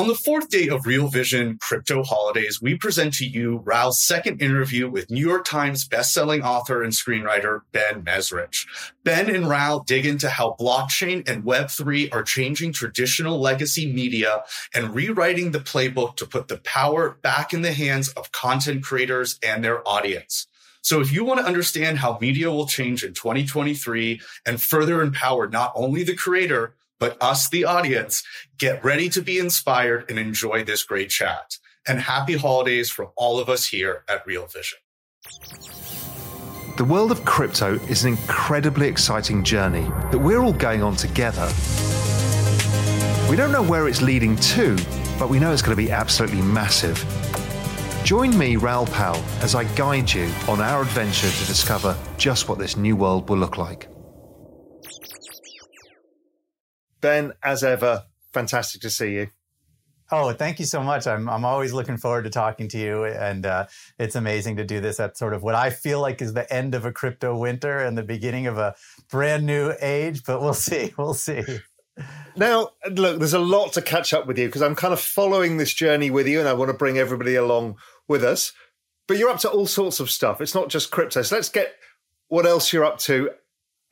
On the fourth day of Real Vision Crypto Holidays, we present to you Raoul's second interview with New York Times bestselling author and screenwriter Ben Mezrich. Ben and Raoul dig into how blockchain and Web3 are changing traditional legacy media and rewriting the playbook to put the power back in the hands of content creators and their audience. So if you want to understand how media will change in 2023 and further empower not only the creator, but us, the audience, get ready to be inspired and enjoy this great chat. And happy holidays from all of us here at Real Vision. The world of crypto is an incredibly exciting journey that we're all going on together. We don't know where it's leading to, but we know it's going to be absolutely massive. Join me, Raoul Pal, as I guide you on our adventure to discover just what this new world will look like. Ben, as ever, fantastic to see you. Oh, thank you so much. I'm I'm always looking forward to talking to you, and uh, it's amazing to do this at sort of what I feel like is the end of a crypto winter and the beginning of a brand new age. But we'll see. We'll see. Now, look, there's a lot to catch up with you because I'm kind of following this journey with you, and I want to bring everybody along with us. But you're up to all sorts of stuff. It's not just crypto. So let's get what else you're up to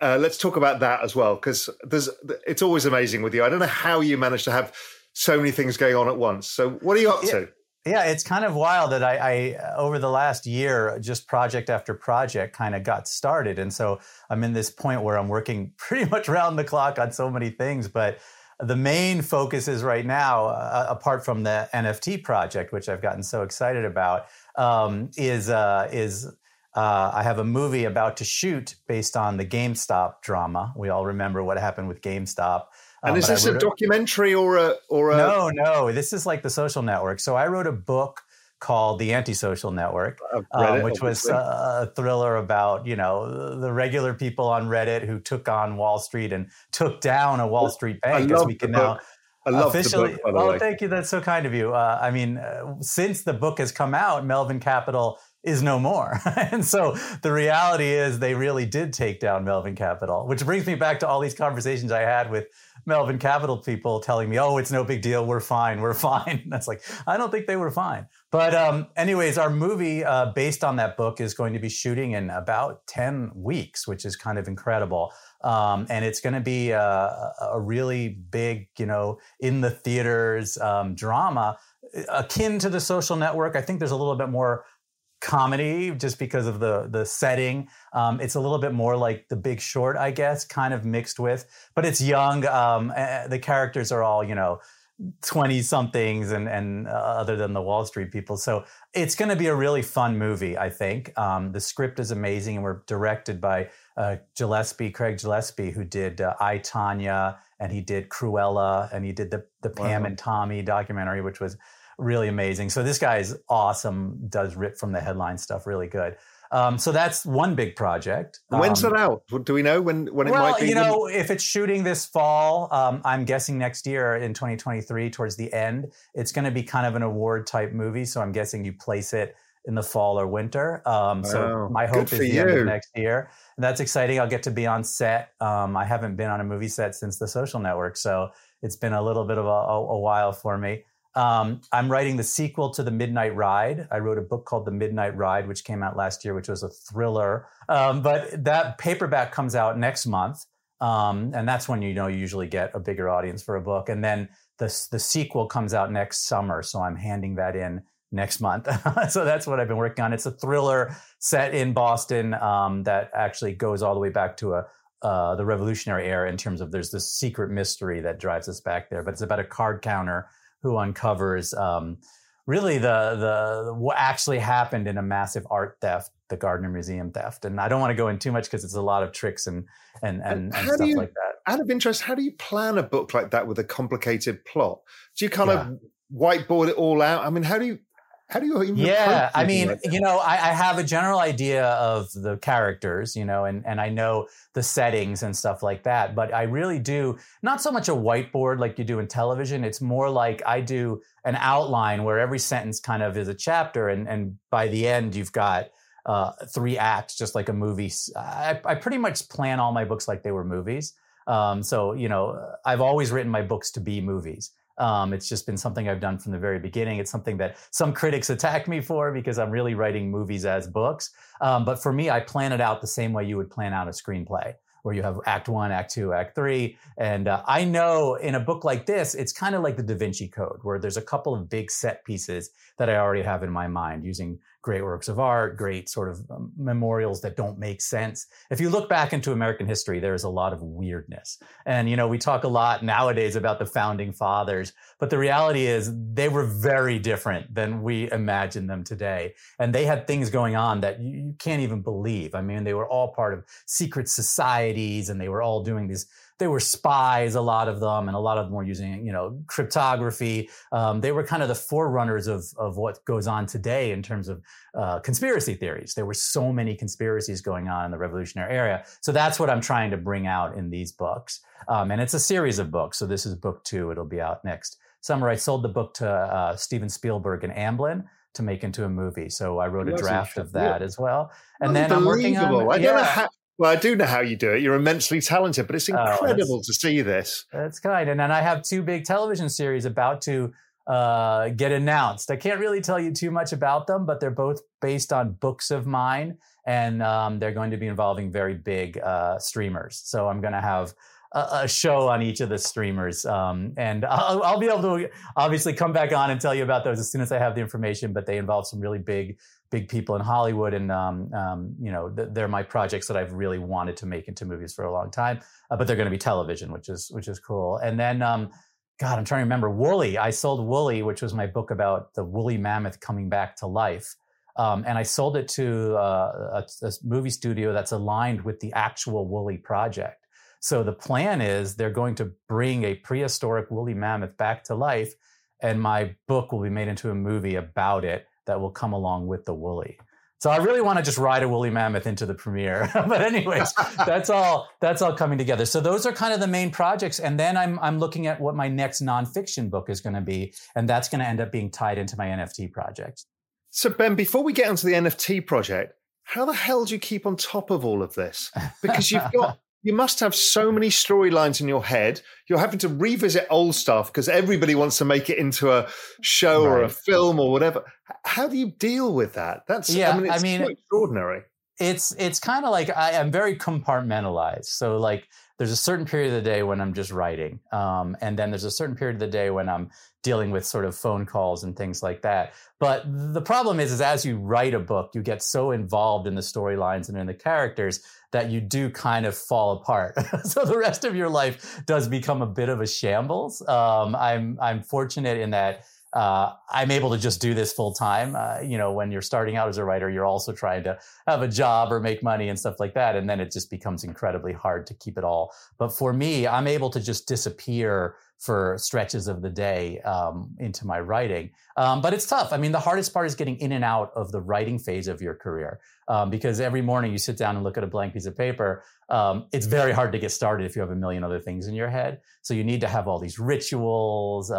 uh, let's talk about that as well because there's it's always amazing with you. I don't know how you manage to have so many things going on at once. So what are you up yeah. to? Yeah, it's kind of wild that I, I, over the last year, just project after project kind of got started. And so I'm in this point where I'm working pretty much round the clock on so many things. But the main focus is right now, uh, apart from the NFT project, which I've gotten so excited about, um, is, uh, is uh, I have a movie about to shoot based on the GameStop drama. We all remember what happened with GameStop. Um, and is this a documentary or a or a? No, no. This is like the Social Network. So I wrote a book called The Antisocial Network, um, which was a thriller about you know the regular people on Reddit who took on Wall Street and took down a Wall Street bank, as we can now. I love officially. The book, oh, way. thank you. That's so kind of you. Uh, I mean, uh, since the book has come out, Melvin Capital is no more. and so the reality is they really did take down Melvin Capital, which brings me back to all these conversations I had with Melvin Capital people telling me, oh, it's no big deal. We're fine. We're fine. That's like, I don't think they were fine. But, um, anyways, our movie uh, based on that book is going to be shooting in about 10 weeks, which is kind of incredible. Um, and it's going to be a, a, really big, you know, in the theaters um, drama akin to the social network. I think there's a little bit more comedy just because of the the setting. Um, it's a little bit more like The Big Short, I guess, kind of mixed with, but it's young. Um, the characters are all you know. 20 somethings and and uh, other than the Wall Street people. So it's going to be a really fun movie, I think. Um, the script is amazing and we're directed by uh, Gillespie, Craig Gillespie, who did uh, I, Tonya and he did Cruella and he did the, the Pam wow. and Tommy documentary, which was really amazing. So this guy is awesome. Does rip from the headline stuff really good. Um, so that's one big project. When's um, it out? Do we know when when it well, might be? You know, if it's shooting this fall, um, I'm guessing next year in 2023, towards the end, it's going to be kind of an award type movie. So I'm guessing you place it in the fall or winter. Um, so my hope is the you. end of next year. And that's exciting. I'll get to be on set. Um, I haven't been on a movie set since The Social Network, so it's been a little bit of a, a, a while for me. Um, I'm writing the sequel to The Midnight Ride. I wrote a book called The Midnight Ride, which came out last year, which was a thriller. Um, but that paperback comes out next month. Um, and that's when you know you usually get a bigger audience for a book. And then the, the sequel comes out next summer. So I'm handing that in next month. so that's what I've been working on. It's a thriller set in Boston um, that actually goes all the way back to a uh, the Revolutionary era in terms of there's this secret mystery that drives us back there. But it's about a card counter who uncovers um, really the the what actually happened in a massive art theft the Gardner Museum theft. And I don't want to go in too much because it's a lot of tricks and and and, and, and stuff you, like that. Out of interest, how do you plan a book like that with a complicated plot? Do you kind yeah. of whiteboard it all out? I mean, how do you how do you even yeah i mean like you know I, I, have a general idea of the characters you know and, and i know the settings and stuff like that but i really do not so much a whiteboard like you do in television. It's more like i do an outline where every sentence kind of is a chapter and, and by the end you've got uh, three acts just like a movie I, I pretty much plan all my books like they were movies. Um, so you know i've always written my books to be movies um, it's just been something I've done from the very beginning. It's something that some critics attack me for because I'm really writing movies as books. Um, but for me, I plan it out the same way you would plan out a screenplay where you have act one, act two, act three. And uh, I know in a book like this, it's kind of like the Da Vinci Code, where there's a couple of big set pieces that I already have in my mind using great works of art, great sort of um, memorials that don't make sense. If you look back into American history, there's a lot of weirdness. And, you know, we talk a lot nowadays about the founding fathers, but the reality is they were very different than we imagine them today. And they had things going on that you, you can't even believe. I mean, they were all part of secret societies and they were all doing these they were spies, a lot of them, and a lot of them were using, you know, cryptography. Um, they were kind of the forerunners of, of what goes on today in terms of uh, conspiracy theories. There were so many conspiracies going on in the revolutionary era. So that's what I'm trying to bring out in these books. Um, and it's a series of books. So this is book two. It'll be out next summer. I sold the book to uh, Steven Spielberg and Amblin to make into a movie. So I wrote a draft of that as well. And then I'm working on. I yeah. know how, well, I do know how you do it. You're immensely talented, but it's oh, incredible oh, to see this. That's kind. And then I have two big television series about to uh, get announced. I can't really tell you too much about them, but they're both based on books of mine, and um, they're going to be involving very big uh, streamers. So I'm going to have a, a, show on each of the streamers, um, and I'll, I'll, be able to obviously come back on and tell you about those as soon as I have the information. But they involve some really big big people in Hollywood, and um, um, you know th- they're my projects that I've really wanted to make into movies for a long time. Uh, but they're going to be television, which is which is cool. And then, um, God, I'm trying to remember Woolly. I sold Woolly, which was my book about the woolly mammoth coming back to life. Um, and I sold it to uh, a, a movie studio that's aligned with the actual Woolly project. So the plan is they're going to bring a prehistoric woolly mammoth back to life, and my book will be made into a movie about it that will come along with the woolly. So I really want to just ride a woolly mammoth into the premiere. but anyways, that's all that's all coming together. So those are kind of the main projects. And then I'm I'm looking at what my next nonfiction book is going to be. And that's going to end up being tied into my NFT project. So Ben, before we get onto the NFT project, how the hell do you keep on top of all of this? Because you've got you must have so many storylines in your head. You're having to revisit old stuff because everybody wants to make it into a show right. or a film or whatever. How do you deal with that? That's yeah, I mean, I mean extraordinary. It's it's kind of like I am very compartmentalized. So like there's a certain period of the day when I'm just writing, um, and then there's a certain period of the day when I'm dealing with sort of phone calls and things like that. But the problem is, is as you write a book, you get so involved in the storylines and in the characters that you do kind of fall apart. so the rest of your life does become a bit of a shambles. Um, I'm I'm fortunate in that uh, I'm able to just do this full time. Uh, you know, when you're starting out as a writer, you're also trying to have a job or make money and stuff like that, and then it just becomes incredibly hard to keep it all. But for me, I'm able to just disappear for stretches of the day um, into my writing. Um, but it's tough. I mean, the hardest part is getting in and out of the writing phase of your career um, because every morning you sit down and look at a blank piece of paper. Um, it's very hard to get started if you have a million other things in your head. So you need to have all these rituals.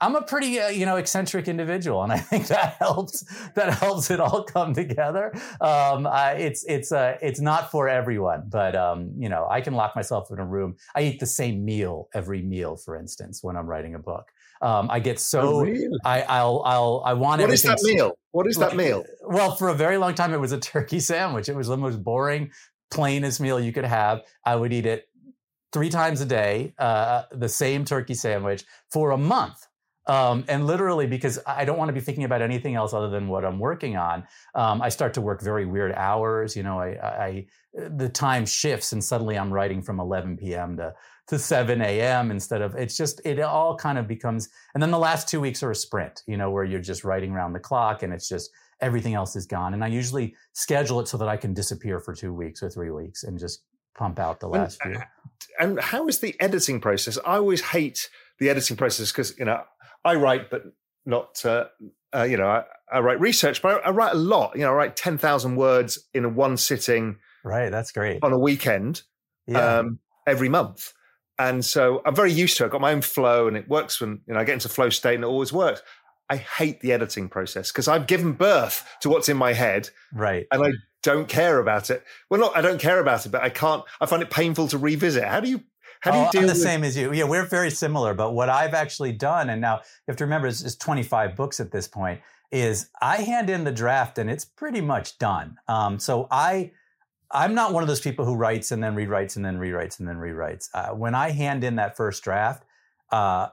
Um, I'm a pretty, uh, you know, eccentric individual, and I think that helps. That helps it all come together. Um, I, it's it's uh, it's not for everyone, but you know, I can lock myself in a room. I eat the same meal every meal, for instance instance, when I'm writing a book. Um, I get so oh, really? I, I'll I'll I want what is that meal? What is that meal? Well, for a very long time, it was a turkey sandwich. It was the most boring, plainest meal you could have. I would eat it three times a day, uh, the same turkey sandwich for a month. Um, and literally, because I don't want to be thinking about anything else other than what I'm working on, um, I start to work very weird hours. You know, I, I, the time shifts, and suddenly I'm writing from 11 p.m. to to 7 a.m. instead of it's just it all kind of becomes. And then the last two weeks are a sprint. You know, where you're just writing around the clock, and it's just everything else is gone. And I usually schedule it so that I can disappear for two weeks or three weeks and just pump out the last and, few. And how is the editing process? I always hate the editing process because you know I write, but not uh, uh, you know I, I, write research, but I, I, write a lot. You know, I write ten thousand words in one sitting. Right, that's great on a weekend. Yeah. Um, every month. And so I'm very used to it. I've got my own flow and it works when you know I get into flow state and it always works. I hate the editing process because I've given birth to what's in my head. Right. And I don't care about it. Well, not I don't care about it, but I can't I find it painful to revisit. How do you how do you oh, deal I'm the with- same as you. Yeah, we're very similar. But what I've actually done, and now you have to remember it's, it's 25 books at this point, is I hand in the draft and it's pretty much done. Um, so I I'm not one of those people who writes and then rewrites and then rewrites and then rewrites. Uh, when I hand in that first draft, uh,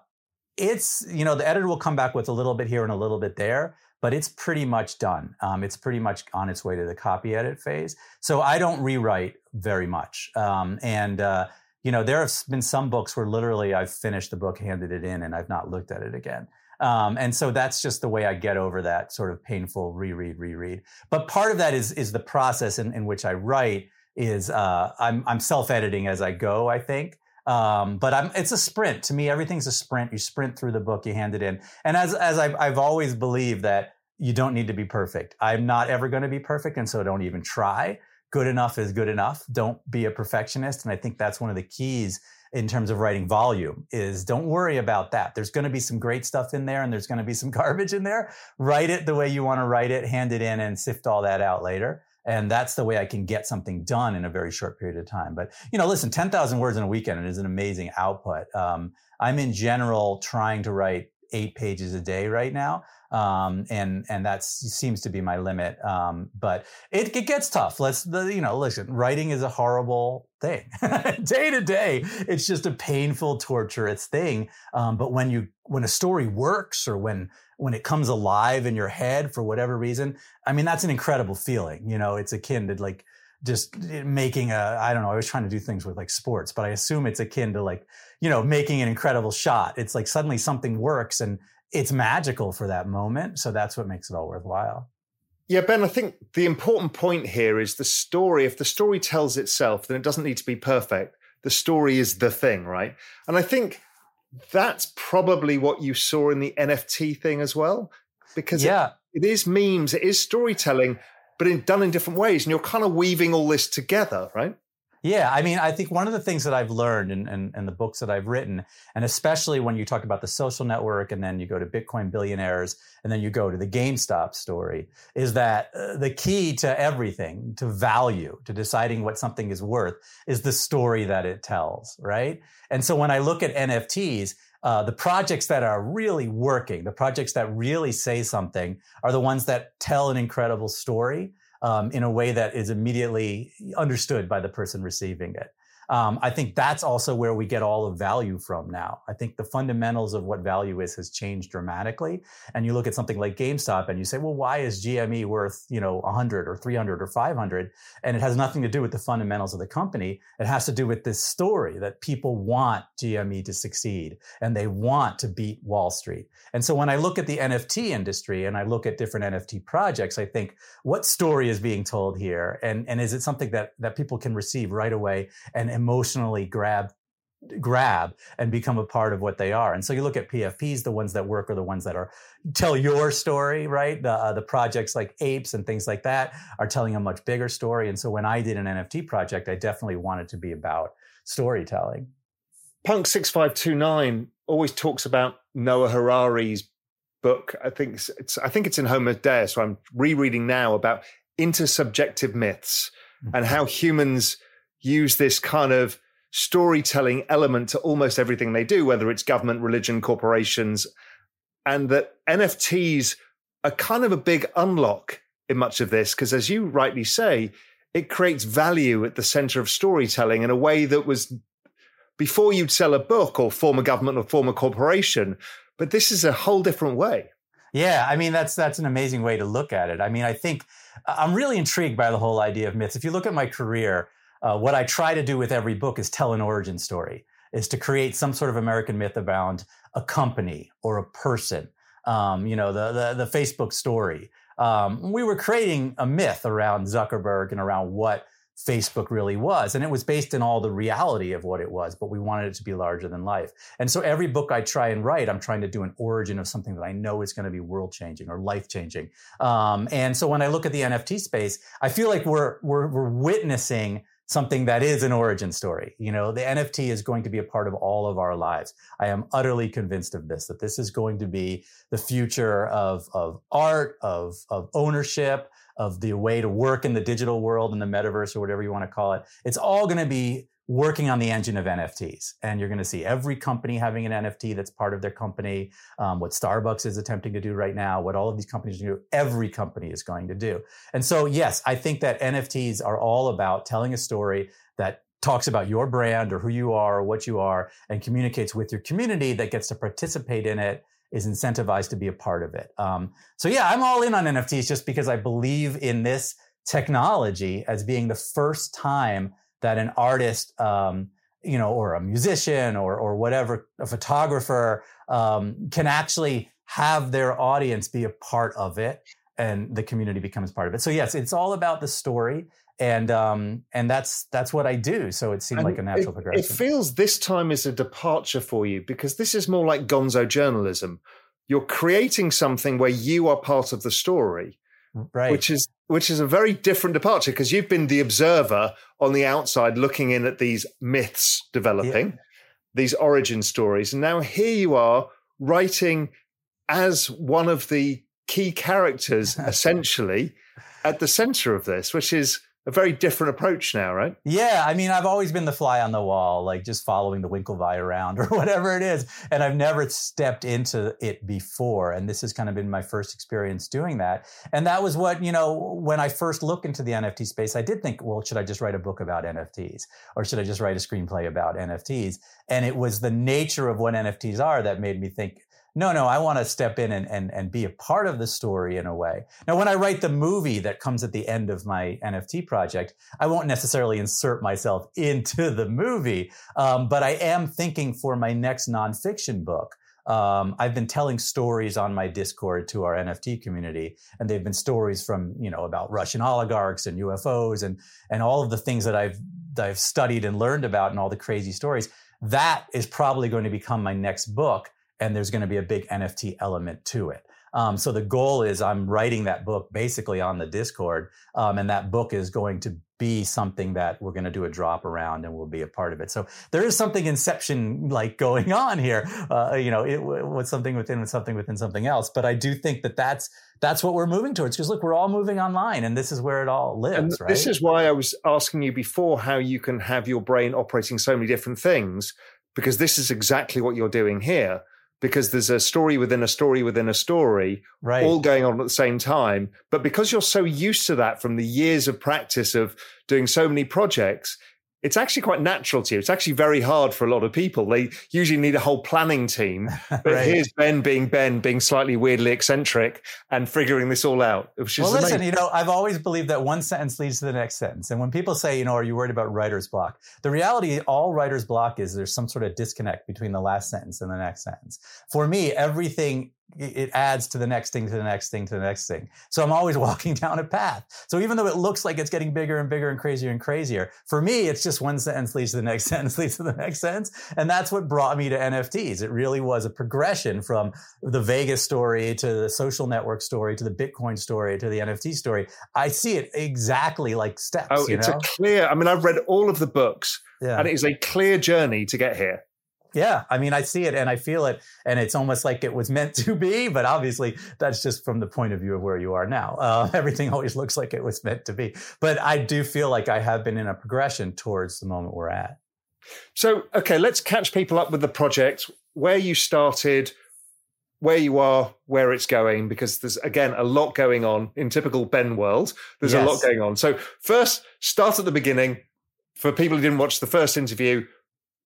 it's you know the editor will come back with a little bit here and a little bit there, but it's pretty much done. Um, it's pretty much on its way to the copy edit phase. So I don't rewrite very much. Um, and uh, you know there have been some books where literally I've finished the book, handed it in, and I've not looked at it again. Um, and so that's just the way I get over that sort of painful reread, reread. But part of that is is the process in, in which I write is uh, I'm I'm self editing as I go. I think. Um, but I'm, it's a sprint to me. Everything's a sprint. You sprint through the book, you hand it in, and as as I've, I've always believed that you don't need to be perfect. I'm not ever going to be perfect, and so don't even try. Good enough is good enough. Don't be a perfectionist, and I think that's one of the keys in terms of writing volume is don't worry about that. There's going to be some great stuff in there and there's going to be some garbage in there. Write it the way you want to write it, hand it in and sift all that out later. And that's the way I can get something done in a very short period of time. But, you know, listen, 10,000 words in a weekend is an amazing output. Um, I'm in general trying to write eight pages a day right now um, and and that seems to be my limit. Um, but it, it gets tough. Let's the, you know, listen. Writing is a horrible thing. day to day, it's just a painful, torturous thing. Um, but when you when a story works or when when it comes alive in your head for whatever reason, I mean, that's an incredible feeling. You know, it's akin to like just eh, making a i don't know i was trying to do things with like sports but i assume it's akin to like you know making an incredible shot it's like suddenly something works and it's magical for that moment. So that's what makes it all worthwhile. Yeah, Ben, I think the important point here is the story. If the story tells itself, then it doesn't need to be perfect. The story is the thing, right? And I think that's probably what you saw in the NFT thing as well, because yeah. it, it is memes, it is storytelling, but in, done in different ways. And you're kind of weaving all this together, right? Yeah, I mean, I think one of the things that I've learned in, in, in, the books that I've written, and especially when you talk about the social network and then you go to Bitcoin billionaires and then you go to the GameStop story, is that uh, the key to everything, to value, to deciding what something is worth, is the story that it tells, right? And so when I look at NFTs, uh, the projects that are really working, the projects that really say something, are the ones that tell an incredible story um, in a way that is immediately understood by the person receiving it. Um, I think that's also where we get all of value from now. I think the fundamentals of what value is has changed dramatically. And you look at something like GameStop and you say, well, why is GME worth, you know, 100 or 300 or 500? And it has nothing to do with the fundamentals of the company. It has to do with this story that people want GME to succeed and they want to beat Wall Street. And so when I look at the NFT industry and I look at different NFT projects, I think, what story is being told here? And, and is it something that, that people can receive right away and emotionally grab grab and become a part of what they are. And so you look at PFPs, the ones that work are the ones that are tell your story, right? The, uh, the projects like apes and things like that are telling a much bigger story. And so when I did an NFT project, I definitely wanted to be about storytelling. Punk 6529 always talks about Noah Harari's book. I think it's, I think it's in Homo Deus. So I'm rereading now about intersubjective myths mm-hmm. and how humans use this kind of storytelling element to almost everything they do, whether it's government, religion, corporations, and that NFTs are kind of a big unlock in much of this, because as you rightly say, it creates value at the center of storytelling in a way that was before you'd sell a book or form a government or form a corporation. But this is a whole different way. Yeah, I mean that's that's an amazing way to look at it. I mean, I think I'm really intrigued by the whole idea of myths. If you look at my career, uh, what I try to do with every book is tell an origin story, is to create some sort of American myth around a company or a person. Um, you know, the, the, the Facebook story. um, we were creating a myth around Zuckerberg and around what Facebook really was. And it was based in all the reality of what it was, but we wanted it to be larger than life. And so every book I try and write, I'm trying to do an origin of something that I know is going to be world changing or life changing. Um, and so when I look at the NFT space, I feel like we're, we're, we're witnessing something that is an origin story. You know, the NFT is going to be a part of all of our lives. I am utterly convinced of this, that this is going to be the future of, of art, of, of ownership, of the way to work in the digital world in the metaverse or whatever you want to call it. It's all going to be working on the engine of NFTs. And you're going to see every company having an NFT that's part of their company. Um, what Starbucks is attempting to do right now, what all of these companies do, every company is going to do. And so, yes, I think that NFTs are all about telling a story that talks about your brand or who you are or what you are and communicates with your community that gets to participate in it is incentivized to be a part of it. Um, so yeah, I'm all in on NFTs just because I believe in this technology as being the first time that an artist, um, you know, or a musician or or whatever, a photographer um, can actually have their audience be a part of it, and the community becomes part of it. So yes, it's all about the story and um and that's that's what I do. So it seemed and like a natural it, progression. It feels this time is a departure for you because this is more like gonzo journalism. You're creating something where you are part of the story, right? Which is which is a very different departure because you've been the observer on the outside looking in at these myths developing, yeah. these origin stories, and now here you are writing as one of the key characters, essentially, at the center of this, which is a very different approach now, right? Yeah, I mean, I've always been the fly on the wall, like just following the Winklevi around or whatever it is, and I've never stepped into it before. And this has kind of been my first experience doing that. And that was what you know when I first looked into the NFT space, I did think, well, should I just write a book about NFTs, or should I just write a screenplay about NFTs? And it was the nature of what NFTs are that made me think no, no, I want to step in and, and, and be a part of the story in a way. Now, when I write the movie that comes at the end of my NFT project, I won't necessarily insert myself into the movie, um, but I am thinking for my next nonfiction book. Um, I've been telling stories on my Discord to our NFT community, and they've been stories from you know about Russian oligarchs and UFOs and and all of the things that I've that I've studied and learned about, and all the crazy stories. That is probably going to become my next book and there's going to be a big NFT element to it. Um, so the goal is I'm writing that book basically on the Discord, um, and that book is going to be something that we're going to do a drop around and we'll be a part of it. So there is something inception like going on here. Uh, you know, it was something within with something within something else. But I do think that that's that's what we're moving towards because look, we're all moving online, and this is where it all lives. And right? This is why I was asking you before how you can have your brain operating so many different things because this is exactly what you're doing here because there's a story within a story within a story, right. all going on at the same time. But because you're so used to that from the years of practice of doing so many projects, it's actually quite natural to you. It's actually very hard for a lot of people. They usually need a whole planning team. But right. here's Ben being Ben, being slightly weirdly eccentric and figuring this all out. well, listen, amazing. you know, I've always believed that one sentence leads to the next sentence. And when people say, you know, are you worried about writer's block? The reality, all writer's block is there's some sort of disconnect between the last sentence and the next sentence. For me, everything it adds to the next thing, to the next thing, to the next thing. So I'm always walking down a path. So even though it looks like it's getting bigger and bigger and crazier and crazier, for me, it's just one sentence leads to the next sentence leads to the next sentence. And that's what brought me to NFTs. It really was a progression from the Vegas story to the social network story to the Bitcoin story to the NFT story. I see it exactly like steps. Oh, it's know? a clear, I mean, I've read all of the books yeah. and it is a clear journey to get here. Yeah, I mean, I see it and I feel it, and it's almost like it was meant to be. But obviously, that's just from the point of view of where you are now. Uh, everything always looks like it was meant to be. But I do feel like I have been in a progression towards the moment we're at. So, okay, let's catch people up with the project, where you started, where you are, where it's going, because there's again a lot going on in typical Ben world. There's yes. a lot going on. So, first, start at the beginning. For people who didn't watch the first interview,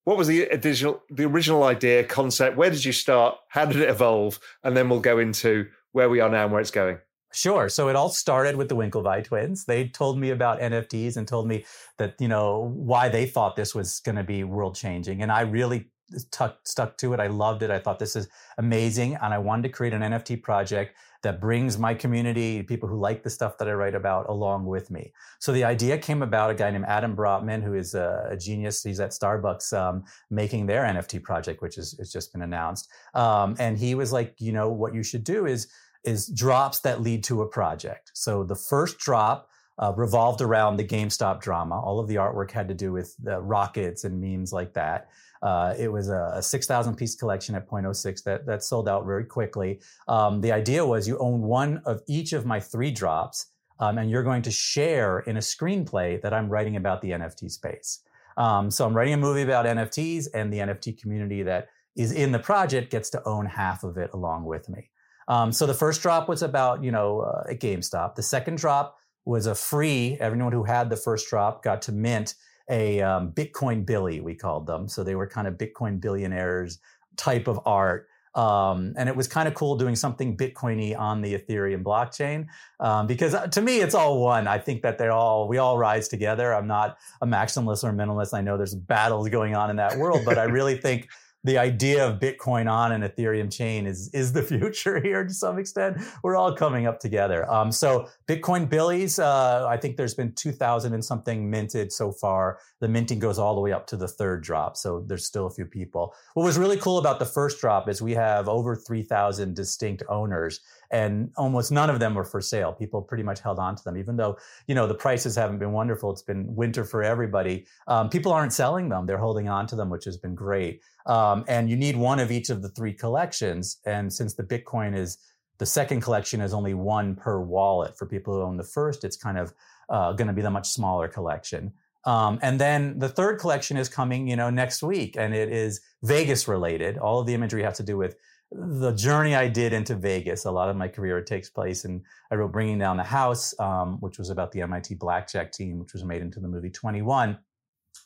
what was the original the original idea concept where did you start how did it evolve and then we'll go into where we are now and where it's going Sure. So it all started with the Winklevi twins. They told me about NFTs and told me that, you know, why they thought this was going to be world changing. And I really tuck, stuck to it. I loved it. I thought this is amazing. And I wanted to create an NFT project that brings my community, people who like the stuff that I write about, along with me. So the idea came about a guy named Adam Brotman, who is a, a genius. He's at Starbucks um, making their NFT project, which is, has just been announced. Um, and he was like, you know, what you should do is is drops that lead to a project. So the first drop uh, revolved around the GameStop drama. All of the artwork had to do with the rockets and memes like that. Uh, it was a, a 6,000 piece collection at 0.06 that, that sold out very quickly. Um, the idea was you own one of each of my three drops, um, and you're going to share in a screenplay that I'm writing about the NFT space. Um, so I'm writing a movie about NFTs, and the NFT community that is in the project gets to own half of it along with me. Um, so the first drop was about, you know, uh, at GameStop. The second drop was a free, everyone who had the first drop got to mint a um, Bitcoin Billy, we called them. So they were kind of Bitcoin billionaires type of art. Um, and it was kind of cool doing something Bitcoiny on the Ethereum blockchain um, because uh, to me it's all one. I think that they're all we all rise together. I'm not a maximalist or minimalist. I know there's battles going on in that world, but I really think the idea of Bitcoin on an Ethereum chain is is the future here to some extent. We're all coming up together. Um, so Bitcoin Billies, uh, I think there's been 2,000 and something minted so far. The minting goes all the way up to the third drop, so there's still a few people. What was really cool about the first drop is we have over 3,000 distinct owners and almost none of them were for sale. People pretty much held on to them, even though you know the prices haven't been wonderful. It's been winter for everybody. Um, people aren't selling them; they're holding on to them, which has been great. Um, and you need one of each of the three collections. And since the Bitcoin is the second collection is only one per wallet for people who own the first, it's kind of uh, going to be the much smaller collection. Um, and then the third collection is coming, you know, next week, and it is Vegas related. All of the imagery has to do with the journey I did into Vegas. A lot of my career takes place, and I wrote "Bringing Down the House," um, which was about the MIT blackjack team, which was made into the movie Twenty One.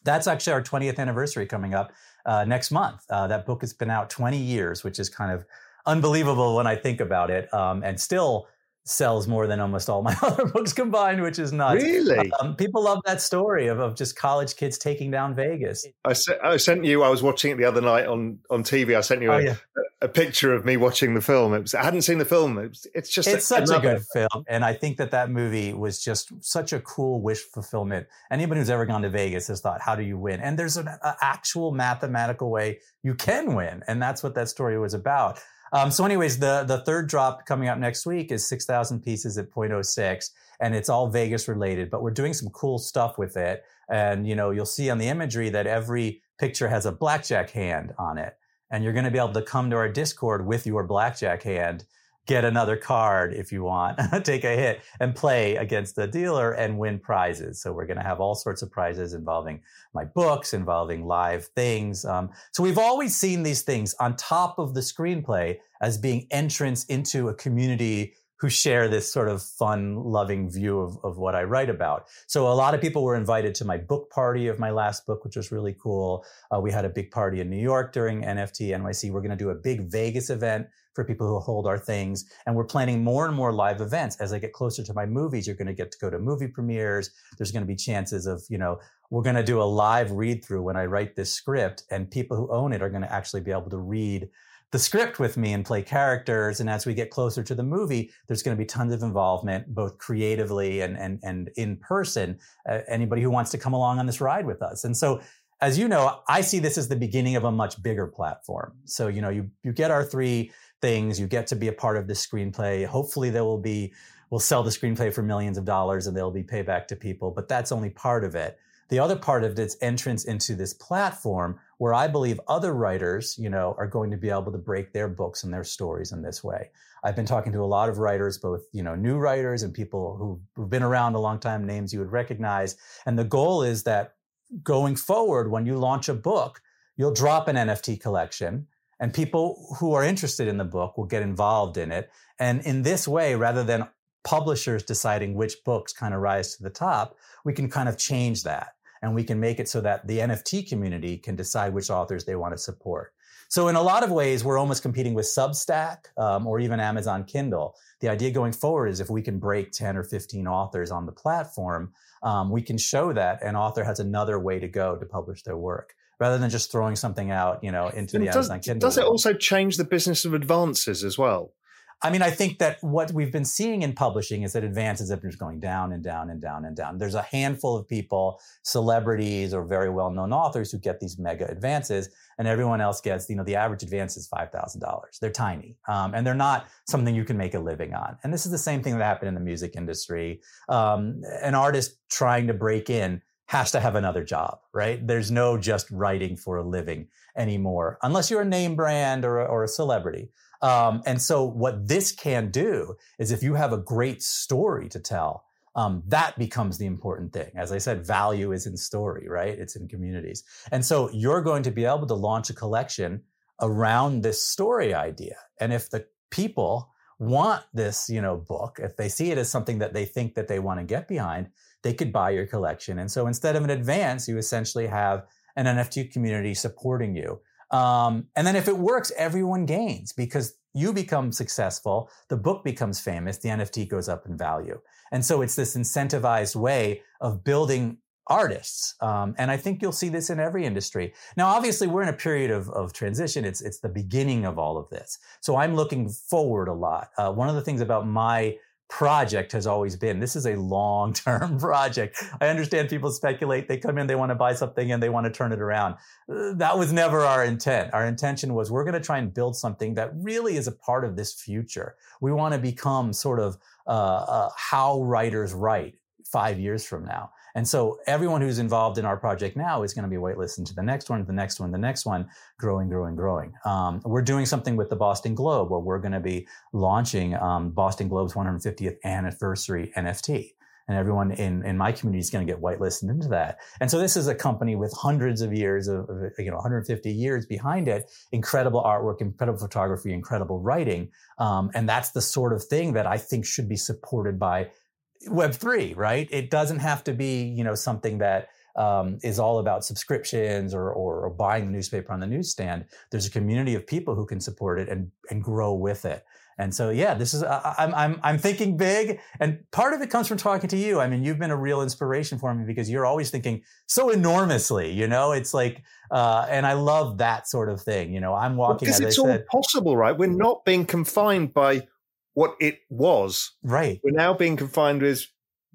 That's actually our 20th anniversary coming up uh, next month. Uh, that book has been out 20 years, which is kind of unbelievable when I think about it, um, and still sells more than almost all my other books combined, which is nuts. Really? Um, people love that story of, of just college kids taking down Vegas. I, se- I sent you, I was watching it the other night on, on TV. I sent you oh, a, yeah. a, picture of me watching the film. It was, I hadn't seen the film. It was, it's just, it's a, such another. a good film. And I think that that movie was just such a cool wish fulfillment. Anybody who's ever gone to Vegas has thought, how do you win? And there's an actual mathematical way you can win. And that's what that story was about. Um, so, anyways, the the third drop coming up next week is six thousand pieces at 0.06, and it's all Vegas related. But we're doing some cool stuff with it, and you know you'll see on the imagery that every picture has a blackjack hand on it, and you're going to be able to come to our Discord with your blackjack hand get another card if you want, take a hit and play against the dealer and win prizes. So we're going to have all sorts of prizes involving my books, involving live things. Um, so we've always seen these things on top of the screenplay as being entrance into a community who share this sort of fun loving view of, of what I write about. So a lot of people were invited to my book party of my last book, which was really cool. Uh, we had a big party in New York during NFT NYC. We're going to do a big Vegas event for people who hold our things. And we're planning more and more live events. As I get closer to my movies, you're going to get to go to movie premieres. There's going to be chances of, you know, we're going to do a live read through when I write this script and people who own it are going to actually be able to read the script with me and play characters. And as we get closer to the movie, there's going to be tons of involvement, both creatively and, and, and in person. Uh, anybody who wants to come along on this ride with us. And so, as you know, I see this as the beginning of a much bigger platform. So, you know, you, you get our three things. You get to be a part of this screenplay. Hopefully, there will be we'll sell the screenplay for millions of dollars and there'll be payback to people. But that's only part of it. The other part of it is entrance into this platform where I believe other writers, you know, are going to be able to break their books and their stories in this way. I've been talking to a lot of writers, both, you know, new writers and people who, who've been around a long time, names you would recognize. And the goal is that going forward, when you launch a book, you'll drop an NFT collection and people who are interested in the book will get involved in it. And in this way, rather than publishers deciding which books kind of rise to the top, we can kind of change that. And we can make it so that the NFT community can decide which authors they want to support. So in a lot of ways, we're almost competing with Substack um, or even Amazon Kindle. The idea going forward is if we can break 10 or 15 authors on the platform, um, we can show that an author has another way to go to publish their work rather than just throwing something out, you know, into the does, Amazon Kindle. Does it also change the business of advances as well? I mean, I think that what we've been seeing in publishing is that advances have been going down and down and down and down. There's a handful of people, celebrities or very well-known authors who get these mega advances, and everyone else gets, you know, the average advance is five thousand dollars. They're tiny, um, and they're not something you can make a living on. And this is the same thing that happened in the music industry. Um, an artist trying to break in has to have another job, right? There's no just writing for a living anymore, unless you're a name brand or or a celebrity. Um, and so what this can do is if you have a great story to tell, um, that becomes the important thing. As I said, value is in story, right? It's in communities. And so you're going to be able to launch a collection around this story idea. And if the people want this, you know, book, if they see it as something that they think that they want to get behind, they could buy your collection. And so instead of an advance, you essentially have an NFT community supporting you. Um, and then if it works, everyone gains because you become successful, the book becomes famous, the NFT goes up in value. And so it's this incentivized way of building artists. Um, and I think you'll see this in every industry. Now, obviously, we're in a period of, of transition. It's, it's the beginning of all of this. So I'm looking forward a lot. Uh, one of the things about my project has always been this is a long term project. I understand people speculate, they come in, they want to buy something and they want to turn it around. Uh, that was never our intent. Our intention was we're going to try and build something that really is a part of this future. We want to become sort of uh, uh, how writers write five years from now. And so everyone who's involved in our project now is going to be whitelisted to the next one, the next one, the next one, growing, growing, growing. Um, we're doing something with the Boston Globe where we're going to be launching um, Boston Globe's 150th anniversary NFT. And everyone in, in my community is going to get whitelisted into that. And so this is a company with hundreds of years of, of, you know, 150 years behind it, incredible artwork, incredible photography, incredible writing. Um, and that's the sort of thing that I think should be supported by Web3, right? It doesn't have to be, you know, something that um, is all about subscriptions or, or, or, buying the newspaper on the newsstand. There's a community of people who can support it and, and grow with it. And so, yeah, this is, I'm, I'm, I'm thinking big. And part of it comes from talking to you. I mean, you've been a real inspiration for me because you're always thinking so enormously, you know, it's like, uh, and I love that sort of thing. You know, I'm walking because it's all said, possible, right? We're not being confined by what it was. Right. We're now being confined with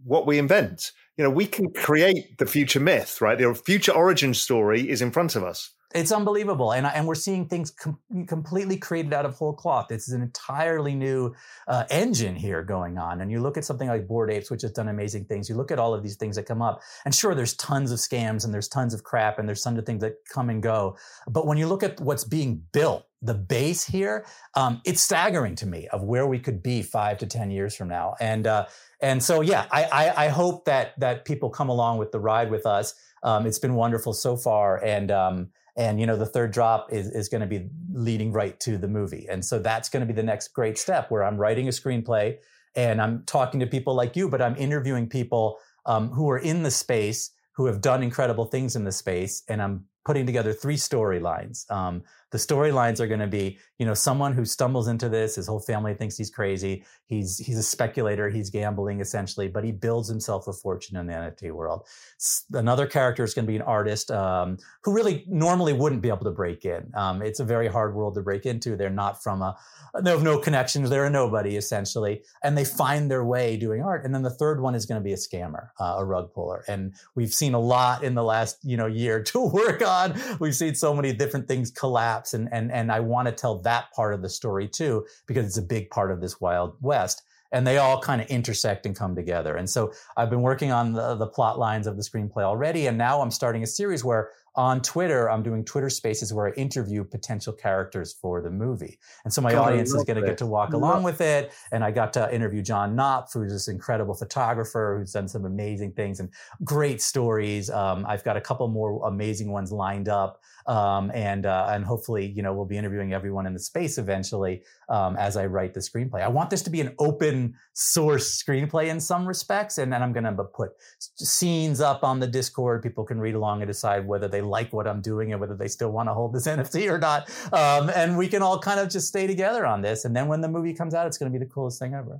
what we invent. You know, we can create the future myth, right? The future origin story is in front of us. It's unbelievable, and and we're seeing things com- completely created out of whole cloth. This is an entirely new uh, engine here going on. And you look at something like Bored Apes, which has done amazing things. You look at all of these things that come up, and sure, there's tons of scams and there's tons of crap and there's tons of things that come and go. But when you look at what's being built, the base here, um, it's staggering to me of where we could be five to ten years from now. And uh, and so, yeah, I, I, I hope that that people come along with the ride with us. Um, it's been wonderful so far, and um, and you know the third drop is is going to be leading right to the movie, and so that's going to be the next great step where I'm writing a screenplay and I'm talking to people like you, but I'm interviewing people um, who are in the space who have done incredible things in the space, and I'm putting together three storylines. Um, the storylines are going to be, you know, someone who stumbles into this, his whole family thinks he's crazy. He's he's a speculator, he's gambling essentially, but he builds himself a fortune in the NFT world. Another character is going to be an artist um, who really normally wouldn't be able to break in. Um, it's a very hard world to break into. They're not from a, they have no connections. They're a nobody essentially, and they find their way doing art. And then the third one is going to be a scammer, uh, a rug puller, and we've seen a lot in the last you know year to work on. We've seen so many different things collapse and and and I want to tell that part of the story too because it's a big part of this Wild West and they all kind of intersect and come together. And so I've been working on the, the plot lines of the screenplay already, and now I'm starting a series where on Twitter I'm doing Twitter Spaces where I interview potential characters for the movie. And so my God, audience is going to get to walk along with it. And I got to interview John Knopf, who's this incredible photographer who's done some amazing things and great stories. Um, I've got a couple more amazing ones lined up. Um, and uh, and hopefully, you know, we'll be interviewing everyone in the space eventually um, as I write the screenplay. I want this to be an open source screenplay in some respects, and then I'm going to put scenes up on the Discord. People can read along and decide whether they like what I'm doing and whether they still want to hold this NFT or not. Um, and we can all kind of just stay together on this. And then when the movie comes out, it's going to be the coolest thing ever.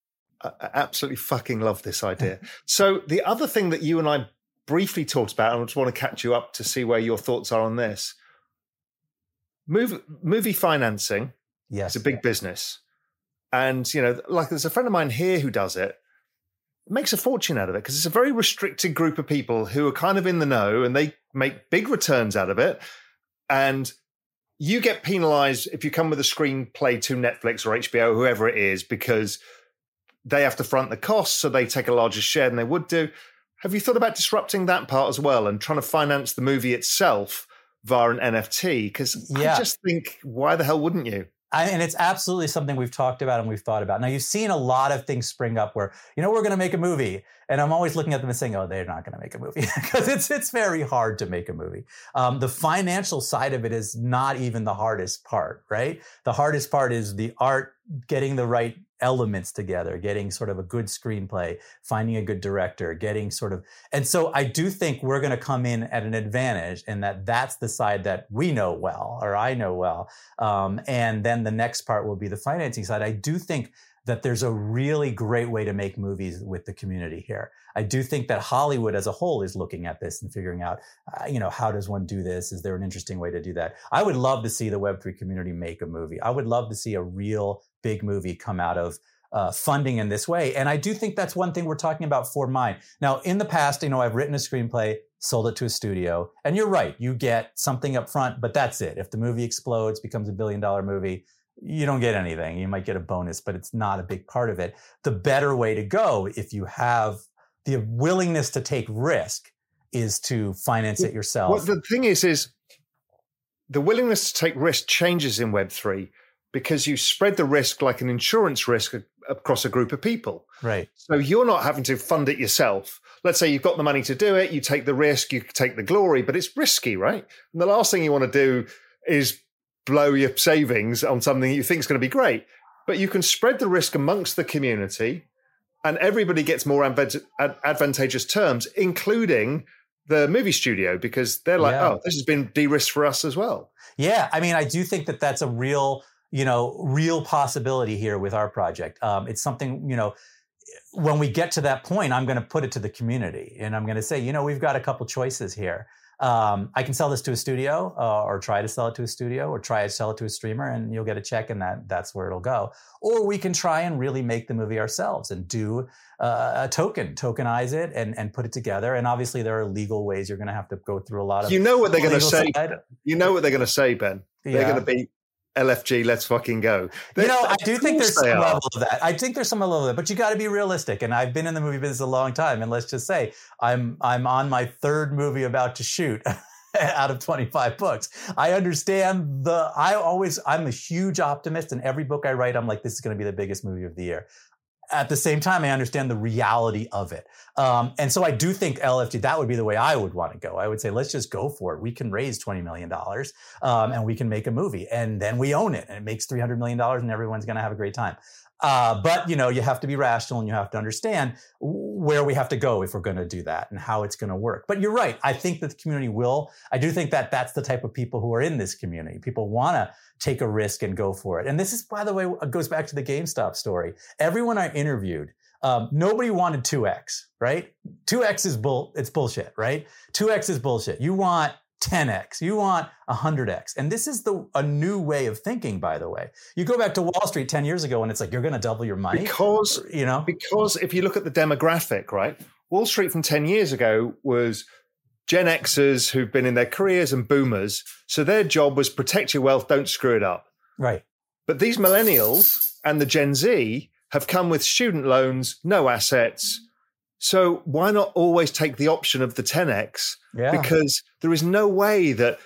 I absolutely fucking love this idea. So the other thing that you and I briefly talked about, and I just want to catch you up to see where your thoughts are on this. Movie, movie financing Yes. is a big business. And, you know, like there's a friend of mine here who does it, makes a fortune out of it because it's a very restricted group of people who are kind of in the know and they make big returns out of it. And you get penalized if you come with a screenplay to Netflix or HBO, whoever it is, because they have to front the costs, so they take a larger share than they would do. Have you thought about disrupting that part as well and trying to finance the movie itself via an NFT? Because Yeah. I just think, why the hell wouldn't you? I, and it's absolutely something we've talked about and we've thought about. Now, you've seen a lot of things spring up where, you know, we're going to make a movie. And I'm always looking at them and saying, oh, they're not going to make a movie because it's, it's very hard to make a movie. Um, the financial side of it is not even the hardest part, right? The hardest part is the art, getting the right elements together, getting sort of a good screenplay, finding a good director, getting sort of, and so I do think we're going to come in at an advantage and that that's the side that we know well, or I know well. Um, and then the next part will be the financing side. I do think that there's a really great way to make movies with the community here. I do think that Hollywood as a whole is looking at this and figuring out, uh, you know, how does one do this? Is there an interesting way to do that? I would love to see the Web3 community make a movie. I would love to see a real big movie come out of uh, funding in this way. And I do think that's one thing we're talking about for mine. Now, in the past, you know, I've written a screenplay, sold it to a studio, and you're right, you get something up front, but that's it. If the movie explodes, becomes a billion dollar movie, you don't get anything. You might get a bonus, but it's not a big part of it. The better way to go, if you have the willingness to take risk, is to finance it yourself. What the thing is, is the willingness to take risk changes in Web3 because you spread the risk like an insurance risk uh, across a group of people. right. So you're not having to fund it yourself. Let's say you've got the money to do it, you take the risk, you take the glory, but it's risky, right? And the last thing you want to do is blow your savings on something you think is going to be great. But you can spread the risk amongst the community and everybody gets more advant- advantageous terms, including the movie studio, because they're like, Yeah. oh, this has been de risked for us as well. Yeah, I mean, I do think that that's a real, you know, real possibility here with our project. Um, it's something, you know, when we get to that point, I'm going to put it to the community, and I'm going to say, you know, we've got a couple choices here. Um, I can sell this to a studio, uh, or try to sell it to a studio, or try to sell it to a streamer, and you'll get a check, and that that's where it'll go. Or we can try and really make the movie ourselves and do uh, a token, tokenize it, and and put it together. And obviously, there are legal ways you're going to have to go through a lot of. You know what they're going to say. side. You know what they're going to say, Ben. They're Yeah. going to be LFG, let's fucking go. You know, I do think there's some are. level of that. I think there's some level of that, but you got to be realistic. And I've been in the movie business a long time, and let's just say I'm I'm on my third movie about to shoot. out of 25 books. I understand the I always I'm a huge optimist and every book I write I'm like this is going to be the biggest movie of the year. At the same time, I understand the reality of it. Um, and so I do think LFG, that would be the way I would want to go. I would say, let's just go for it. We can raise $20 million um, and we can make a movie and then we own it and it makes $300 million and everyone's going to have a great time. Uh, but you know, you have to be rational and you have to understand where we have to go if we're going to do that and how it's going to work. But you're right. I think that the community will. I do think that that's the type of people who are in this community. People want to take a risk and go for it. And this is, by the way, goes back to the GameStop story. Everyone I interviewed, um, nobody wanted 2x, right? 2x is bull, it's bullshit, right? 2x is bullshit. You want 10x, you want 100x. And this is the a new way of thinking, by the way. You go back to Wall Street 10 years ago and it's like, you're going to double your money. Because, you know, because if you look at the demographic, right, Wall Street from 10 years ago was Gen Xers who've been in their careers and boomers. So their job was protect your wealth, don't screw it up. right. But these millennials and the Gen Z have come with student loans, no assets. So why not always take the option of the 10x? Yeah. Because there is no way that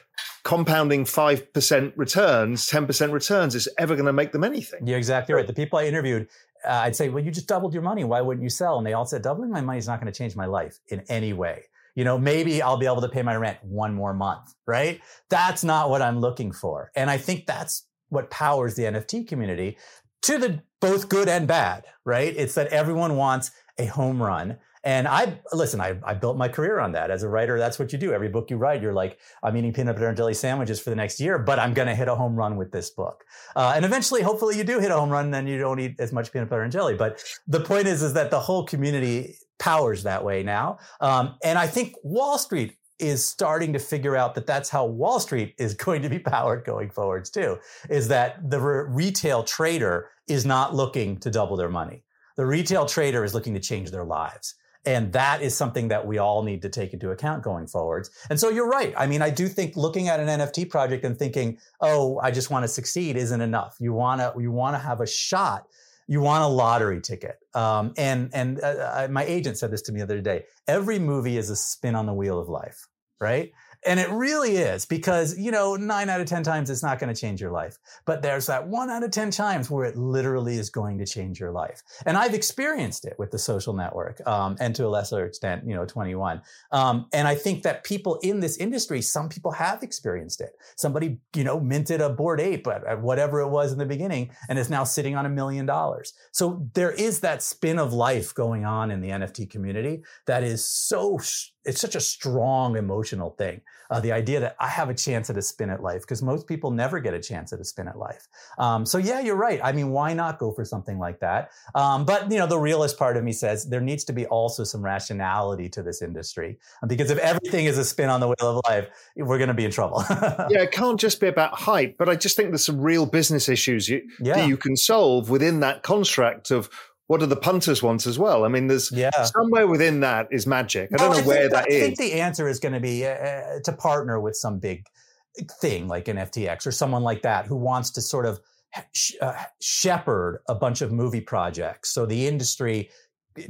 compounding 5% returns, 10% returns is ever going to make them anything. You're exactly right. The people I interviewed, uh, I'd say, well, you just doubled your money. Why wouldn't you sell? And they all said, doubling my money is not going to change my life in any way. You know, maybe I'll be able to pay my rent one more month, right? That's not what I'm looking for. And I think that's what powers the NFT community to the both good and bad, right? It's that everyone wants a home run. And I listen, I, I built my career on that. As a writer, that's what you do. Every book you write, you're like, I'm eating peanut butter and jelly sandwiches for the next year, but I'm going to hit a home run with this book. Uh, and eventually, hopefully, you do hit a home run, and then you don't eat as much peanut butter and jelly. But the point is, is that the whole community powers that way now. Um, and I think Wall Street is starting to figure out that that's how Wall Street is going to be powered going forwards too. Is that the re- retail trader is not looking to double their money. The retail trader is looking to change their lives. And that is something that we all need to take into account going forwards. And so you're right. I mean, I do think looking at an NFT project and thinking, "Oh, I just want to succeed," isn't enough. You want to you want to have a shot. You want a lottery ticket. Um, and and uh, uh, my agent said this to me the other day. Every movie is a spin on the wheel of life, right? And it really is because, you know, nine out of 10 times it's not going to change your life. But there's that one out of 10 times where it literally is going to change your life. And I've experienced it with the social network um, and to a lesser extent, you know, 21. Um, and I think that people in this industry, some people have experienced it. Somebody, you know, minted a Bored Ape at, at whatever it was in the beginning and is now sitting on a million dollars. So there is that spin of life going on in the NFT community that is so it's such a strong emotional thing. Uh, the idea that I have a chance at a spin at life, because most people never get a chance at a spin at life. Um, so yeah, you're right. I mean, why not go for something like that? Um, but you know, the realist part of me says there needs to be also some rationality to this industry, because if everything is a spin on the wheel of life, we're going to be in trouble. yeah, it can't just be about hype. But I just think there's some real business issues you, yeah. that you can solve within that construct of what do the punters want as well? I mean, there's yeah. somewhere within that is magic. I don't know I where that, that is. I think the answer is going to be uh, uh, to partner with some big thing like an FTX or someone like that who wants to sort of uh, shepherd a bunch of movie projects. So the industry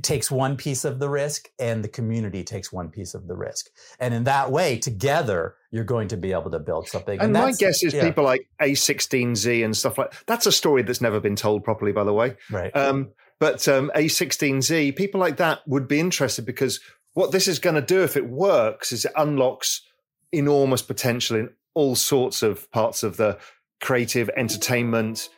takes one piece of the risk and the community takes one piece of the risk. And in that way, together, you're going to be able to build something. And, and my guess is yeah. people like A16Z and stuff like that's a story that's never been told properly, by the way. Right. Um, but um, A16Z, people like that would be interested because what this is going to do, if it works, is it unlocks enormous potential in all sorts of parts of the creative entertainment.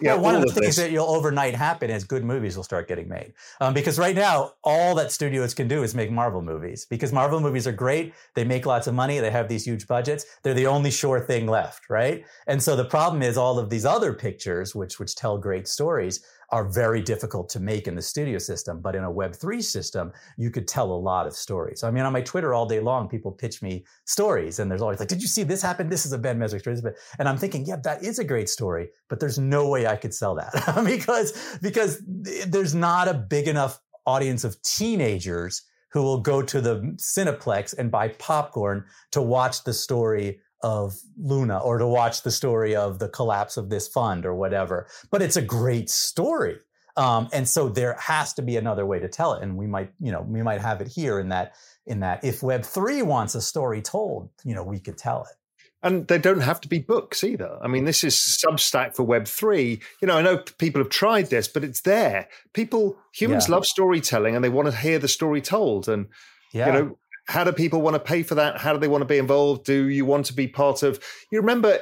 Yeah, well, one of the of things this. that you'll overnight happen is good movies will start getting made. Um, because right now, all that studios can do is make Marvel movies. Because Marvel movies are great, they make lots of money, they have these huge budgets. They're the only sure thing left, right? And so the problem is all of these other pictures, which which tell great stories, are very difficult to make in the studio system. But in a Web3 system, you could tell a lot of stories. I mean, on my Twitter all day long, people pitch me stories and there's always like, did you see this happen? This is a Ben Mezrich story. And I'm thinking, yeah, that is a great story, but there's no way I could sell that because, because there's not a big enough audience of teenagers who will go to the Cineplex and buy popcorn to watch the story of Luna or to watch the story of the collapse of this fund or whatever. But it's a great story. Um, and so there has to be another way to tell it. And we might, you know, we might have it here in that, in that if Web three wants a story told, you know, we could tell it. And they don't have to be books either. I mean, this is Substack for Web three. You know, I know people have tried this, but it's there. People, humans yeah. love storytelling, and they want to hear the story told. And yeah. you know, how do people want to pay for that? How do they want to be involved? Do you want to be part of? You remember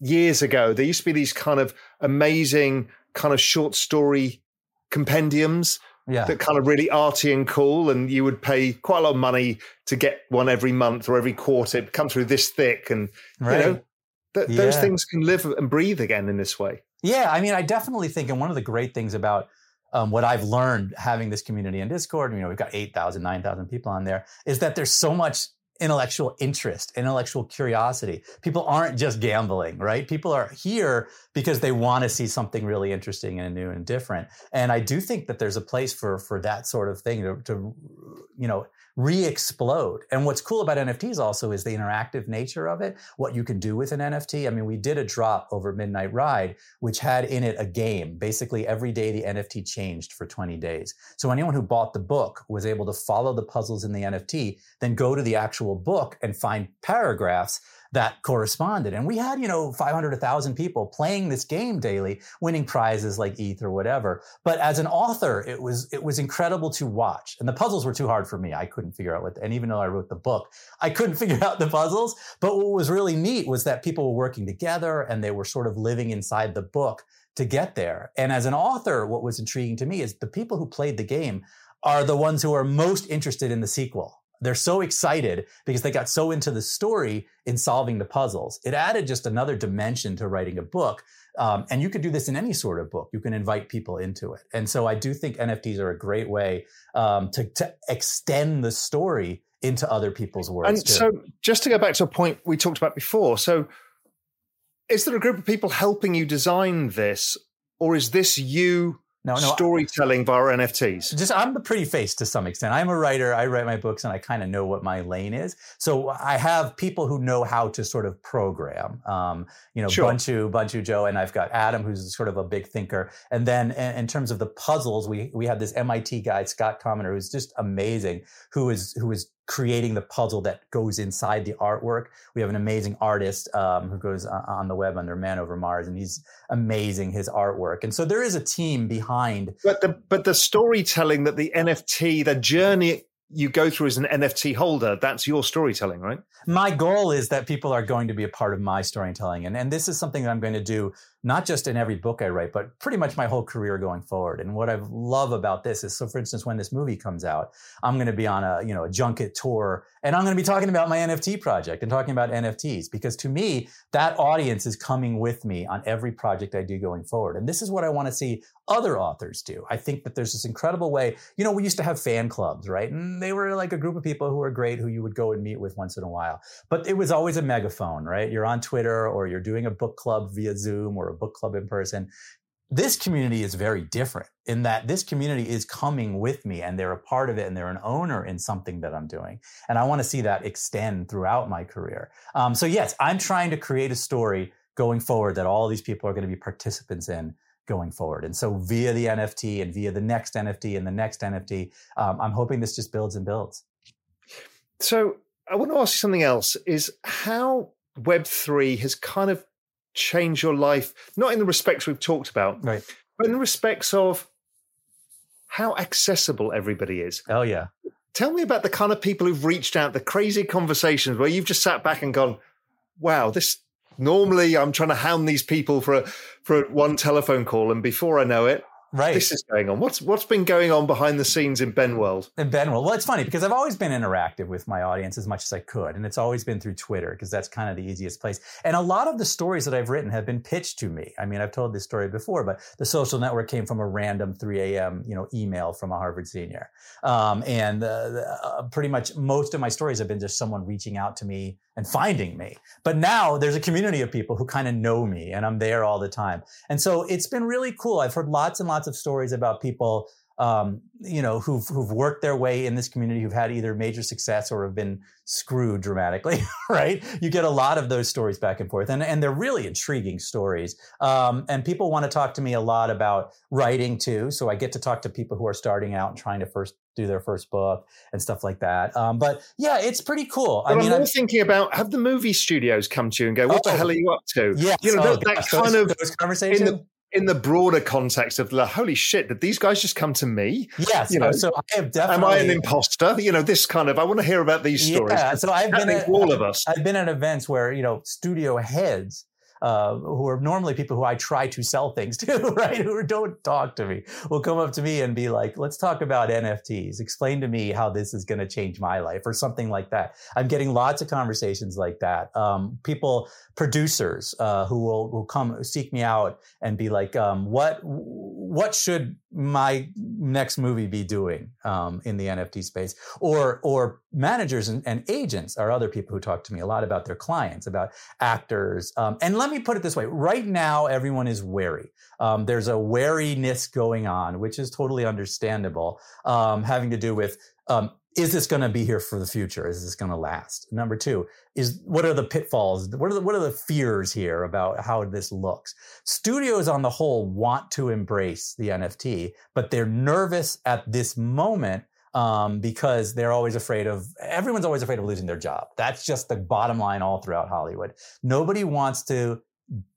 years ago, there used to be these kind of amazing kind of short story compendiums yeah. that kind of really arty and cool, and you would pay quite a lot of money to get one every month or every quarter. It come through this thick, and right. you know th- yeah. those things can live and breathe again in this way. Yeah, I mean, I definitely think, and one of the great things about um, what I've learned having this community in Discord, you know, we've got 8,000, 9,000 people on there, is that there's so much intellectual interest, intellectual curiosity. People aren't just gambling, right? People are here because they want to see something really interesting and new and different. And I do think that there's a place for for that sort of thing to, to you know, re-explode. And what's cool about NFTs also is the interactive nature of it, what you can do with an NFT. I mean, we did a drop over Midnight Ride, which had in it a game. Basically, every day the NFT changed for 20 days. So anyone who bought the book was able to follow the puzzles in the NFT, then go to the actual book and find paragraphs that corresponded. And we had, you know, 500, 1,000 people playing this game daily, winning prizes like ETH or whatever. But as an author, it was, it was incredible to watch. And the puzzles were too hard for me. I couldn't figure out what, and even though I wrote the book, I couldn't figure out the puzzles. But what was really neat was that people were working together and they were sort of living inside the book to get there. And as an author, what was intriguing to me is the people who played the game are the ones who are most interested in the sequel they're so excited because they got so into the story in solving the puzzles. It added just another dimension to writing a book. Um, and you could do this in any sort of book. You can invite people into it. And so I do think NFTs are a great way um, to, to extend the story into other people's worlds. And too. so just to go back to a point we talked about before. So is there a group of people helping you design this or is this you no, no, storytelling via NFTs. Just I'm the pretty face to some extent. I'm a writer. I write my books, and I kind of know what my lane is. So I have people who know how to sort of program. Um, you know, sure. Bunchu, Bunchu Joe, and I've got Adam, who's sort of a big thinker. And then in, in terms of the puzzles, we we have this MIT guy, Scott Commenter, who's just amazing, who is who is creating the puzzle that goes inside the artwork. We have an amazing artist um, who goes on the web under Man Over Mars, and he's amazing his artwork. And so there is a team behind. But the but the storytelling that the NFT, the journey you go through as an NFT holder, that's your storytelling, right? My goal is that people are going to be a part of my storytelling. And, and this is something that I'm going to do not just in every book I write, but pretty much my whole career going forward. And what I love about this is, so for instance, when this movie comes out, I'm going to be on a, you know, a junket tour and I'm going to be talking about my NFT project and talking about NFTs because to me, that audience is coming with me on every project I do going forward. And this is what I want to see other authors do. I think that there's this incredible way, you know, we used to have fan clubs, right? And they were like a group of people who were great who you would go and meet with once in a while. But it was always a megaphone, right? You're on Twitter or you're doing a book club via Zoom or a book club in person. This community is very different in that this community is coming with me and they're a part of it and they're an owner in something that I'm doing. And I want to see that extend throughout my career. Um, so, yes, I'm trying to create a story going forward that all these people are going to be participants in going forward. And so, via the NFT and via the next NFT and the next NFT, um, I'm hoping this just builds and builds. So, I want to ask you something else is how Web3 has kind of change your life, not in the respects we've talked about, right. but in the respects of how accessible everybody is. Oh, yeah. Tell me about the kind of people who've reached out, the crazy conversations where you've just sat back and gone, wow, this normally I'm trying to hound these people for a, for one telephone call. And before I know it, Right. This is going on. What's what's been going on behind the scenes in Ben World? In Ben World. Well, it's funny because I've always been interactive with my audience as much as I could. And it's always been through Twitter because that's kind of the easiest place. And a lot of the stories that I've written have been pitched to me. I mean, I've told this story before, but the social network came from a random 3 a.m. you know email from a Harvard senior. Um, and uh, uh, pretty much most of my stories have been just someone reaching out to me and finding me. But now there's a community of people who kind of know me and I'm there all the time. And so it's been really cool. I've heard lots and lots of stories about people um, you know, who've who've worked their way in this community, who've had either major success or have been screwed dramatically, right? You get a lot of those stories back and forth, and and they're really intriguing stories. Um, and people want to talk to me a lot about writing too, so I get to talk to people who are starting out and trying to first do their first book and stuff like that. Um, but yeah, it's pretty cool. But I mean, I'm, I'm thinking about have the movie studios come to you and go, "What oh, the hell are you up to?" Yeah, you know oh, that, that kind those, of those conversations in the broader context of the holy shit, did these guys just come to me? Yes. You know, so I have definitely. Am I an imposter? You know, this kind of. I want to hear about these stories. Yeah. So I've been at, all of us. I've been at events where you know studio heads uh, who are normally people who I try to sell things to, right? Who don't talk to me, will come up to me and be like, let's talk about NFTs. Explain to me how this is going to change my life or something like that. I'm getting lots of conversations like that. Um, people, producers, uh, who will, will come seek me out and be like, um, what, what should my next movie be doing, um, in the NFT space? Or, or managers and, and, agents are other people who talk to me a lot about their clients, about actors. Um, and let me put it this way: right now, everyone is wary. Um, there's a wariness going on, which is totally understandable, um, having to do with um, is this going to be here for the future? Is this going to last? Number two is what are the pitfalls? What are the, what are the fears here about how this looks? Studios on the whole want to embrace the NFT, but they're nervous at this moment um, because they're always afraid of everyone's always afraid of losing their job. That's just the bottom line all throughout Hollywood. Nobody wants to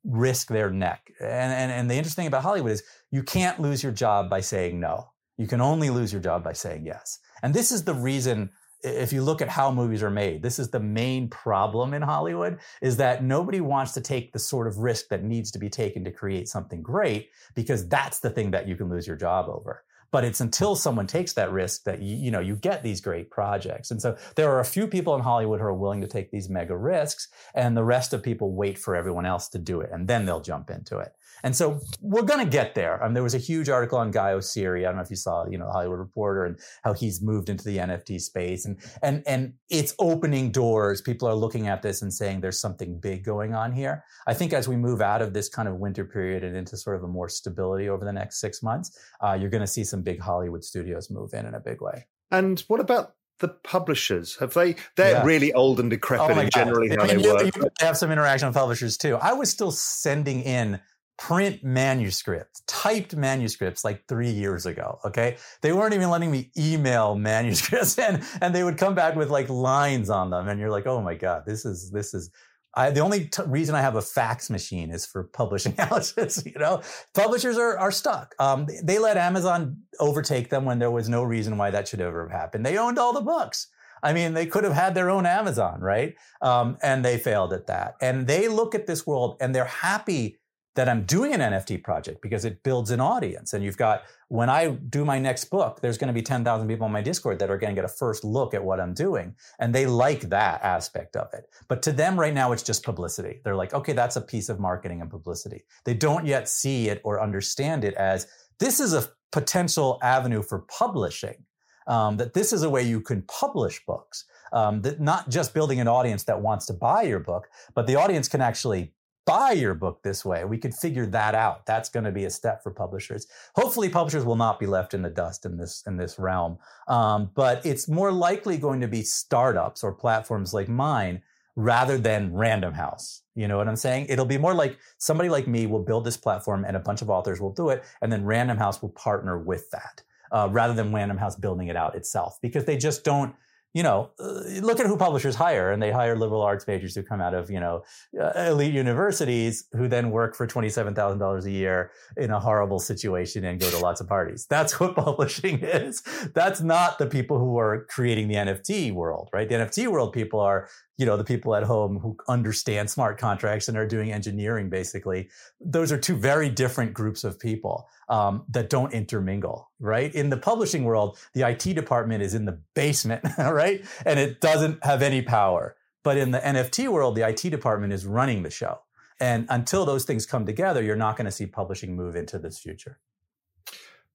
risk their neck. And, and, and the interesting thing about Hollywood is you can't lose your job by saying no. You can only lose your job by saying yes. And this is the reason if you look at how movies are made, this is the main problem in Hollywood is that nobody wants to take the sort of risk that needs to be taken to create something great because that's the thing that you can lose your job over. But it's until someone takes that risk that you, you know you get these great projects. And so there are a few people in Hollywood who are willing to take these mega risks, and the rest of people wait for everyone else to do it, and then they'll jump into it. And so we're going to get there. Um, there was a huge article on Guy Oseary. I don't know if you saw, you know, Hollywood Reporter and how he's moved into the NFT space and, and, and it's opening doors. People are looking at this and saying there's something big going on here. I think as we move out of this kind of winter period and into sort of a more stability over the next six months, uh, you're going to see some big Hollywood studios move in in a big way. And what about the publishers? Have they? They're yeah. really old and decrepit oh in generally how they you, work. You have some interaction with publishers too. I was still sending in print manuscripts, typed manuscripts like three years ago. Okay. They weren't even letting me email manuscripts and, and they would come back with like lines on them. And you're like, oh my God, this is, this is, I, the only t- reason I have a fax machine is for publishing houses. You know, publishers are, are stuck. Um, they, let Amazon overtake them when there was no reason why that should ever have happened. They owned all the books. I mean, they could have had their own Amazon, right? Um, and they failed at that. And they look at this world and they're happy that I'm doing an NFT project because it builds an audience. And you've got, when I do my next book, there's going to be 10,000 people on my Discord that are going to get a first look at what I'm doing. And they like that aspect of it. But to them right now, it's just publicity. They're like, okay, that's a piece of marketing and publicity. They don't yet see it or understand it as this is a potential avenue for publishing. Um, that this is a way you can publish books. Um, that not just building an audience that wants to buy your book, but the audience can actually buy your book this way. We could figure that out. That's going to be a step for publishers. Hopefully, publishers will not be left in the dust in this in this realm. Um, but it's more likely going to be startups or platforms like mine rather than Random House. You know what I'm saying? It'll be more like somebody like me will build this platform and a bunch of authors will do it, and then Random House will partner with that. Uh, rather than Random House building it out itself, because they just don't you know, uh, look at who publishers hire, and they hire liberal arts majors who come out of, you know, uh, elite universities who then work for $27,000 a year in a horrible situation and go to lots of parties. That's what publishing is. That's not the people who are creating the NFT world, right? The NFT world people are you know, the people at home who understand smart contracts and are doing engineering, basically. Those are two very different groups of people um, that don't intermingle, right? In the publishing world, the IT department is in the basement, right? And it doesn't have any power. But in the NFT world, the IT department is running the show. And until those things come together, you're not going to see publishing move into this future.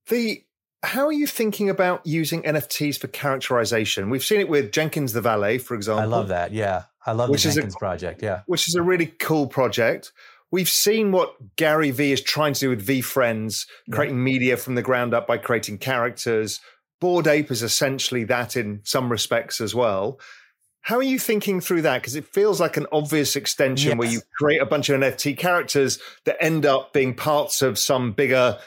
The how are you thinking about using NFTs for characterization? We've seen it with Jenkins the Valet, for example. I love that. Yeah. I love which the Jenkins a, project. Yeah. Which is a really cool project. We've seen what Gary Vee is trying to do with VeeFriends, creating yeah. media from the ground up by creating characters. Bored Ape is essentially that in some respects as well. How are you thinking through that? Because it feels like an obvious extension yes. where you create a bunch of NFT characters that end up being parts of some bigger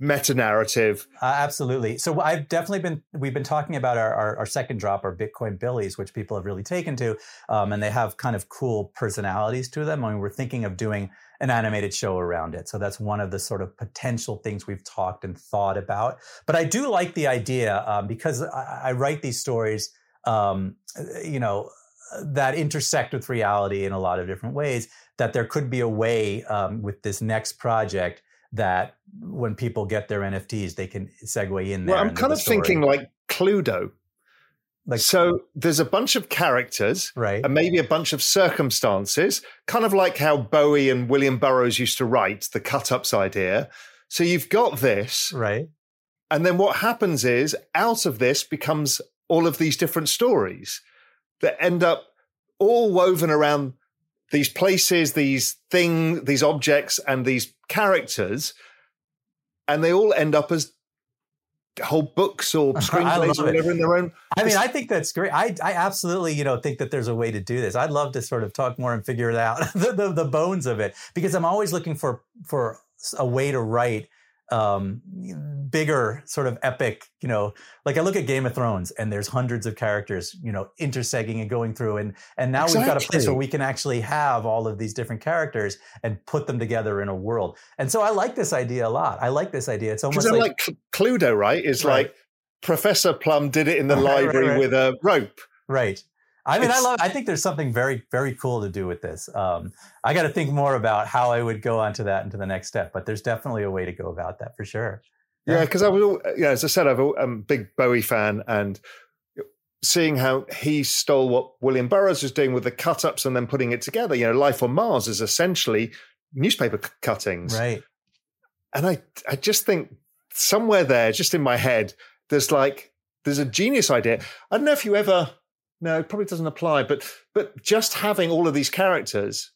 meta narrative. Uh, absolutely. So I've definitely been, we've been talking about our, our, our, second drop, our Bitcoin Billies, which people have really taken to, um, and they have kind of cool personalities to them. I mean, we're thinking of doing an animated show around it. So that's one of the sort of potential things we've talked and thought about. But I do like the idea um, because I, I, write these stories, um, you know, that intersect with reality in a lot of different ways, that there could be a way um, with this next project that when people get their NFTs, they can segue in there. Well, I'm kind of thinking like Cluedo. Like, so there's a bunch of characters, right, and maybe a bunch of circumstances, kind of like how Bowie and William Burroughs used to write the cut-ups idea. So you've got this, right, and then what happens is out of this becomes all of these different stories that end up all woven around these places, these things, these objects, and these characters, and they all end up as whole books or screenplays or whatever it. in their own. I mean, I think that's great. I, I absolutely, you know, think that there's a way to do this. I'd love to sort of talk more and figure it out, the, the, the bones of it, because I'm always looking for for a way to write um, bigger sort of epic, you know, like I look at Game of Thrones and there's hundreds of characters, you know, intersegging and going through and and now exactly. we've got a place where we can actually have all of these different characters and put them together in a world. And so I like this idea a lot. I like this idea. It's almost like, like Cluedo, right? Is right. like Professor Plum did it in the right, library right, with a rope. Right. I mean, it's, I love. I think there's something very, very cool to do with this. Um, I got to think more about how I would go onto that into the next step, but there's definitely a way to go about that for sure. Yeah, because I was, yeah, as I said, I'm a big Bowie fan, and seeing how he stole what William Burroughs was doing with the cut ups and then putting it together. You know, Life on Mars is essentially newspaper cuttings, right? And I, I just think somewhere there, just in my head, there's like there's a genius idea. I don't know if you ever no, it probably doesn't apply. But but just having all of these characters,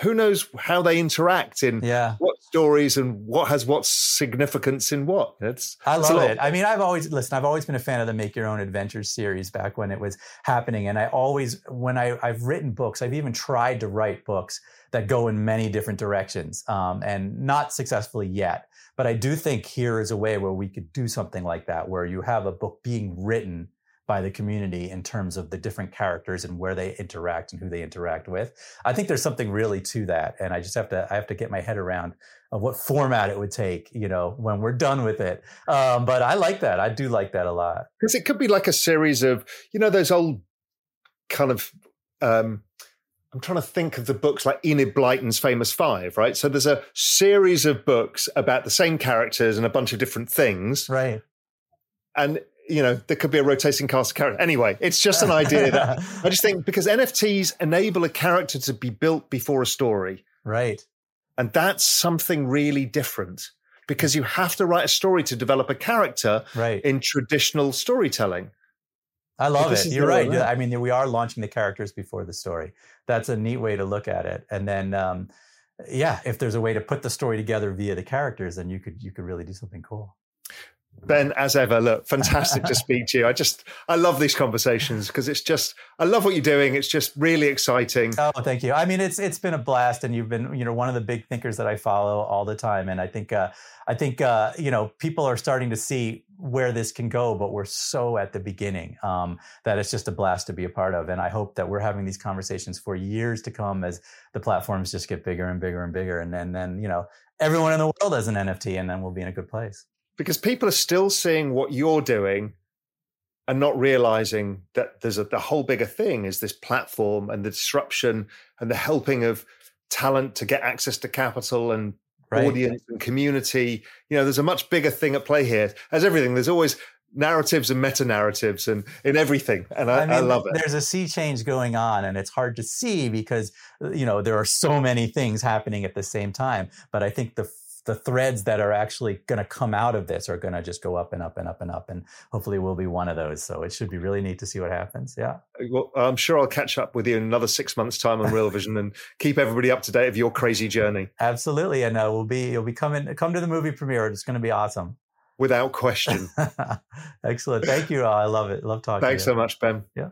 who knows how they interact in yeah. what stories and what has what significance in what. It's I love it. I mean, I've always listen. I've always been a fan of the Make Your Own Adventures series back when it was happening, and I always when I I've written books, I've even tried to write books that go in many different directions, um, and not successfully yet. But I do think here is a way where we could do something like that, where you have a book being written by the community in terms of the different characters and where they interact and who they interact with. I think there's something really to that, and I just have to I have to get my head around what format it would take, you know, when we're done with it. Um, but I like that. I do like that a lot because it could be like a series of you know those old kind of. Um, I'm trying to think of the books like Enid Blyton's Famous Five, right? So there's a series of books about the same characters and a bunch of different things. Right. And you know, there could be a rotating cast of characters. Anyway, it's just an idea that I just think because NFTs enable a character to be built before a story. Right. And that's something really different because you have to write a story to develop a character right. in traditional storytelling. I love it. You're right. I mean, we are launching the characters before the story. That's a neat way to look at it. And then, um, yeah, if there's a way to put the story together via the characters, then you could you could really do something cool. Ben, as ever, look, fantastic to speak to you. I just, I love these conversations because it's just, I love what you're doing. It's just really exciting. Oh, thank you. I mean, it's it's been a blast, and you've been, you know, one of the big thinkers that I follow all the time. And I think, uh, I think, uh, you know, people are starting to see where this can go, but we're so at the beginning um, that it's just a blast to be a part of. And I hope that we're having these conversations for years to come as the platforms just get bigger and bigger and bigger, and then, then you know, everyone in the world has an NFT, and then we'll be in a good place because people are still seeing what you're doing and not realizing that there's a the whole bigger thing is this platform and the disruption and the helping of talent to get access to capital and right. audience and community. You know, there's a much bigger thing at play here. As everything, there's always narratives and meta narratives and in everything and I, I, mean, I, love it there's a sea change going on and it's hard to see because uh, you know there are so many things happening at the same time but i think the the threads that are actually going to come out of this are going to just go up and up and up and up and hopefully we'll be one of those. So it should be really neat to see what happens. Yeah. Well i'm sure i'll catch up with you in another six months time on real vision and keep everybody up to date of your crazy journey. Absolutely. And uh, we'll be you'll be coming come to the movie premiere. It's going to be awesome. Without question. Excellent. Thank you i love it. Love talking to you. thanks so much ben. Yeah